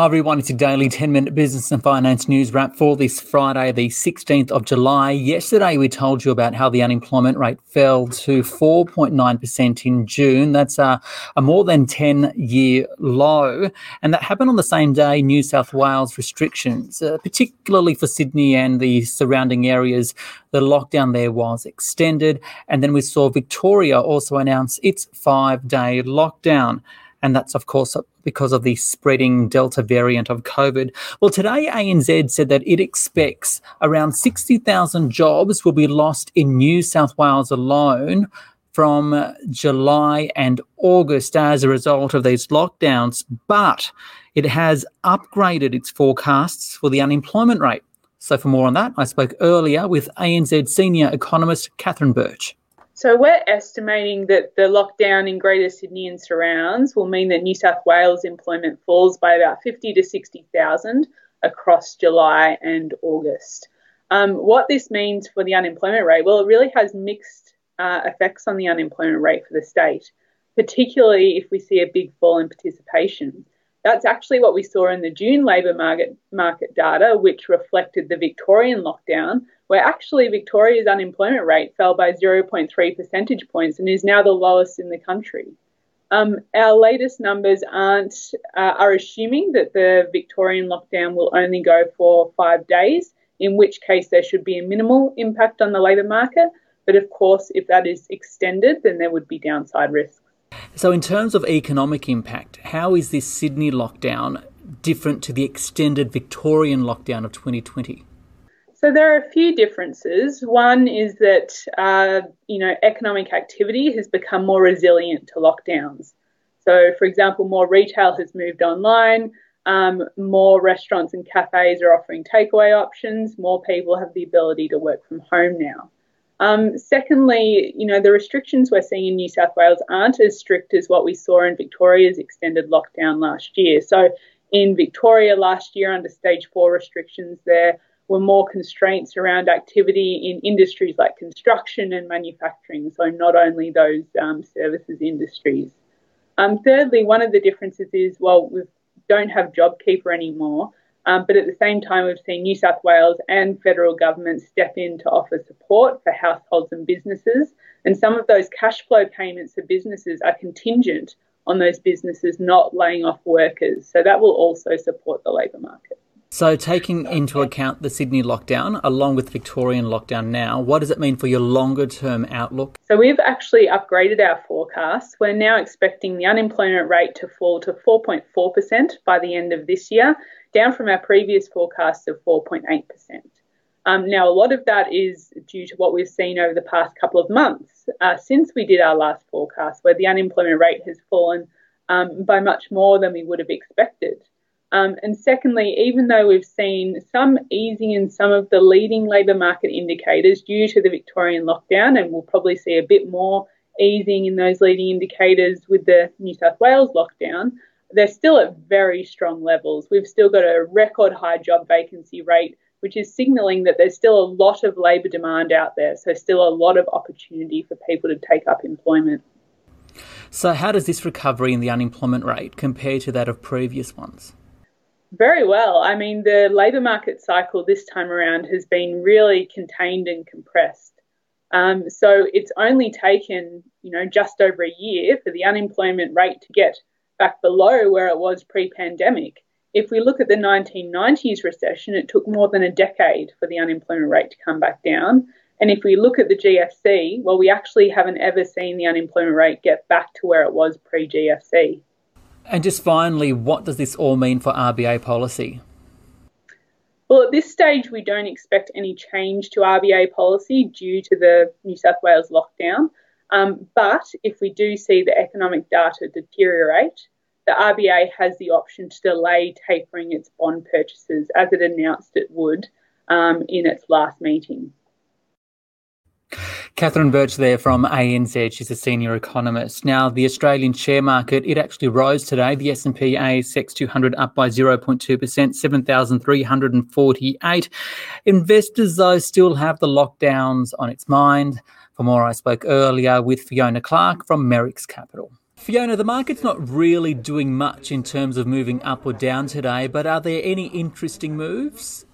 Hi everyone, it's your daily 10 minute business and finance news wrap for this Friday, the 16th of July. Yesterday, we told you about how the unemployment rate fell to 4.9% in June. That's a, a more than 10 year low. And that happened on the same day New South Wales restrictions, uh, particularly for Sydney and the surrounding areas, the lockdown there was extended. And then we saw Victoria also announce its five day lockdown. And that's, of course, because of the spreading Delta variant of COVID. Well, today ANZ said that it expects around 60,000 jobs will be lost in New South Wales alone from July and August as a result of these lockdowns, but it has upgraded its forecasts for the unemployment rate. So, for more on that, I spoke earlier with ANZ senior economist Catherine Birch. So we're estimating that the lockdown in Greater Sydney and surrounds will mean that New South Wales employment falls by about 50 to 60,000 across July and August. Um, what this means for the unemployment rate, well, it really has mixed uh, effects on the unemployment rate for the state, particularly if we see a big fall in participation. That's actually what we saw in the June labour market, market data, which reflected the Victorian lockdown, where actually Victoria's unemployment rate fell by 0.3 percentage points and is now the lowest in the country. Um, our latest numbers aren't uh, are assuming that the Victorian lockdown will only go for five days, in which case there should be a minimal impact on the labour market. But of course, if that is extended, then there would be downside risks. So, in terms of economic impact, how is this Sydney lockdown different to the extended Victorian lockdown of 2020? So there are a few differences. One is that uh, you know economic activity has become more resilient to lockdowns. So, for example, more retail has moved online. Um, more restaurants and cafes are offering takeaway options. More people have the ability to work from home now. Um, secondly, you know the restrictions we're seeing in New South Wales aren't as strict as what we saw in Victoria's extended lockdown last year. So, in Victoria last year, under stage four restrictions, there were more constraints around activity in industries like construction and manufacturing, so not only those um, services industries. Um, thirdly, one of the differences is well, we don't have JobKeeper anymore, um, but at the same time, we've seen New South Wales and federal government step in to offer support for households and businesses. And some of those cash flow payments for businesses are contingent on those businesses not laying off workers. So that will also support the labour market. So, taking into account the Sydney lockdown along with Victorian lockdown now, what does it mean for your longer term outlook? So, we've actually upgraded our forecast. We're now expecting the unemployment rate to fall to 4.4% by the end of this year, down from our previous forecast of 4.8%. Um, now, a lot of that is due to what we've seen over the past couple of months uh, since we did our last forecast, where the unemployment rate has fallen um, by much more than we would have expected. Um, and secondly, even though we've seen some easing in some of the leading labour market indicators due to the Victorian lockdown, and we'll probably see a bit more easing in those leading indicators with the New South Wales lockdown, they're still at very strong levels. We've still got a record high job vacancy rate, which is signalling that there's still a lot of labour demand out there. So, still a lot of opportunity for people to take up employment. So, how does this recovery in the unemployment rate compare to that of previous ones? Very well. I mean, the labour market cycle this time around has been really contained and compressed. Um, so it's only taken, you know, just over a year for the unemployment rate to get back below where it was pre-pandemic. If we look at the 1990s recession, it took more than a decade for the unemployment rate to come back down. And if we look at the GFC, well, we actually haven't ever seen the unemployment rate get back to where it was pre-GFC. And just finally, what does this all mean for RBA policy? Well, at this stage, we don't expect any change to RBA policy due to the New South Wales lockdown. Um, but if we do see the economic data deteriorate, the RBA has the option to delay tapering its bond purchases as it announced it would um, in its last meeting. Catherine Birch there from ANZ. She's a senior economist. Now, the Australian share market, it actually rose today. The S&P ASX 200 up by 0.2%, 7,348. Investors, though, still have the lockdowns on its mind. More, I spoke earlier with Fiona Clark from Merricks Capital. Fiona, the market's not really doing much in terms of moving up or down today, but are there any interesting moves?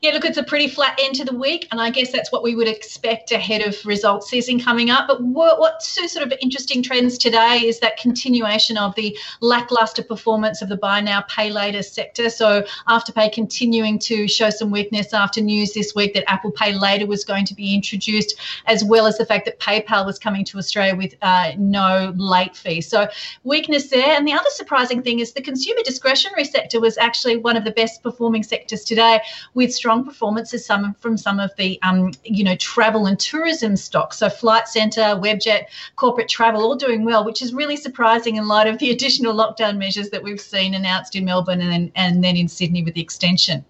Yeah, look, it's a pretty flat end to the week, and I guess that's what we would expect ahead of results season coming up. But what, what's sort of interesting trends today is that continuation of the lackluster performance of the buy now, pay later sector. So Afterpay continuing to show some weakness after news this week that Apple Pay Later was going to be introduced, as well as the fact that PayPal was coming to Australia with uh, no late fee. So weakness there. And the other surprising thing is the consumer discretionary sector was actually one of the best performing sectors today with strong performances some from some of the um, you know travel and tourism stocks. So Flight Centre, Webjet, corporate travel, all doing well, which is really surprising in light of the additional lockdown measures that we've seen announced in Melbourne and then, and then in Sydney with the extension.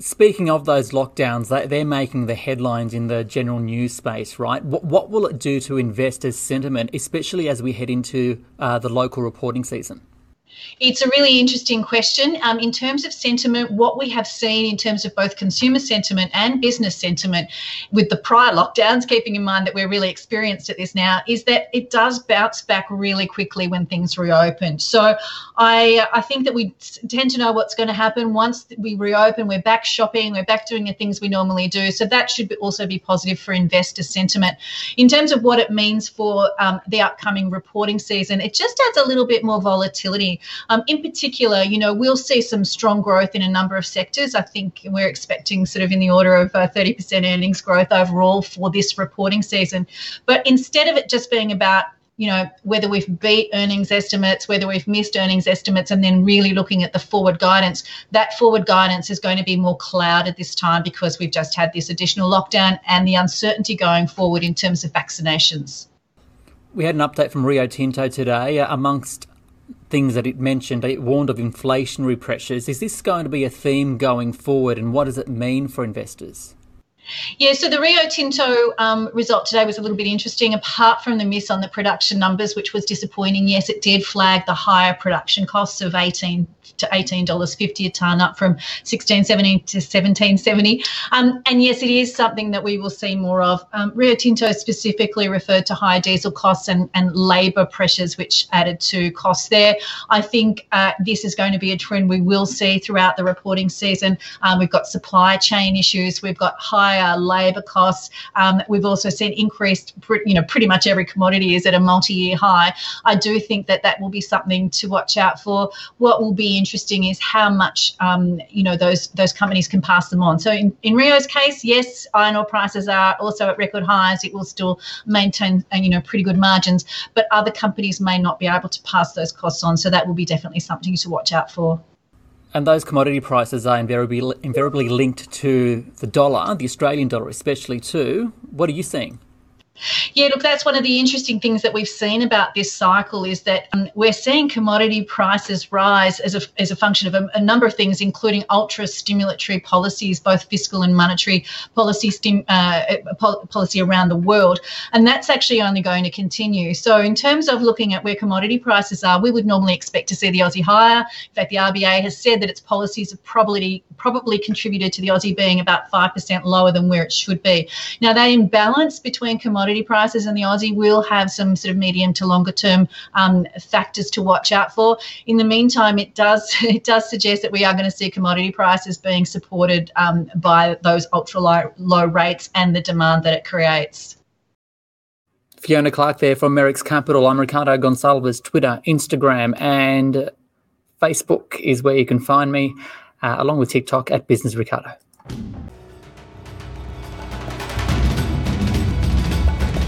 Speaking of those lockdowns, they're making the headlines in the general news space, right? What, what will it do to investors' sentiment, especially as we head into uh, the local reporting season? It's a really interesting question. Um, in terms of sentiment, what we have seen in terms of both consumer sentiment and business sentiment with the prior lockdowns, keeping in mind that we're really experienced at this now, is that it does bounce back really quickly when things reopen. So I, I think that we tend to know what's going to happen once we reopen. We're back shopping, we're back doing the things we normally do. So that should also be positive for investor sentiment. In terms of what it means for um, the upcoming reporting season, it just adds a little bit more volatility um, in particular, you know, we'll see some strong growth in a number of sectors. I think we're expecting sort of in the order of uh, 30% earnings growth overall for this reporting season. But instead of it just being about you know, whether we've beat earnings estimates, whether we've missed earnings estimates, and then really looking at the forward guidance. That forward guidance is going to be more clouded this time because we've just had this additional lockdown and the uncertainty going forward in terms of vaccinations. We had an update from Rio Tinto today. Uh, amongst things that it mentioned, it warned of inflationary pressures. Is this going to be a theme going forward, and what does it mean for investors? Yeah, so the Rio Tinto um, result today was a little bit interesting. Apart from the miss on the production numbers, which was disappointing, yes, it did flag the higher production costs of 18 to $18.50 a tonne, up from 16.70 to 17.70. Um, and yes, it is something that we will see more of. Um, Rio Tinto specifically referred to higher diesel costs and, and labour pressures, which added to costs there. I think uh, this is going to be a trend we will see throughout the reporting season. Um, we've got supply chain issues, we've got higher labour costs. Um, we've also seen increased, you know, pretty much every commodity is at a multi-year high. I do think that that will be something to watch out for. What will be interesting is how much um, you know those those companies can pass them on. So in, in Rio's case, yes, iron ore prices are also at record highs. It will still maintain uh, you know pretty good margins, but other companies may not be able to pass those costs on. So that will be definitely something to watch out for. And those commodity prices are invariably, invariably linked to the dollar, the Australian dollar especially too. What are you seeing? Yeah, look, that's one of the interesting things that we've seen about this cycle is that um, we're seeing commodity prices rise as a, as a function of a, a number of things, including ultra stimulatory policies, both fiscal and monetary policy, stim, uh, policy around the world. And that's actually only going to continue. So, in terms of looking at where commodity prices are, we would normally expect to see the Aussie higher. In fact, the RBA has said that its policies have probably probably contributed to the Aussie being about 5% lower than where it should be. Now, that imbalance between commodity commodity prices and the Aussie will have some sort of medium to longer term um, factors to watch out for. In the meantime, it does it does suggest that we are going to see commodity prices being supported um, by those ultra low, low rates and the demand that it creates. Fiona Clark there from Merricks Capital. I'm Ricardo Gonçalves. Twitter, Instagram, and Facebook is where you can find me, uh, along with TikTok at Business Ricardo.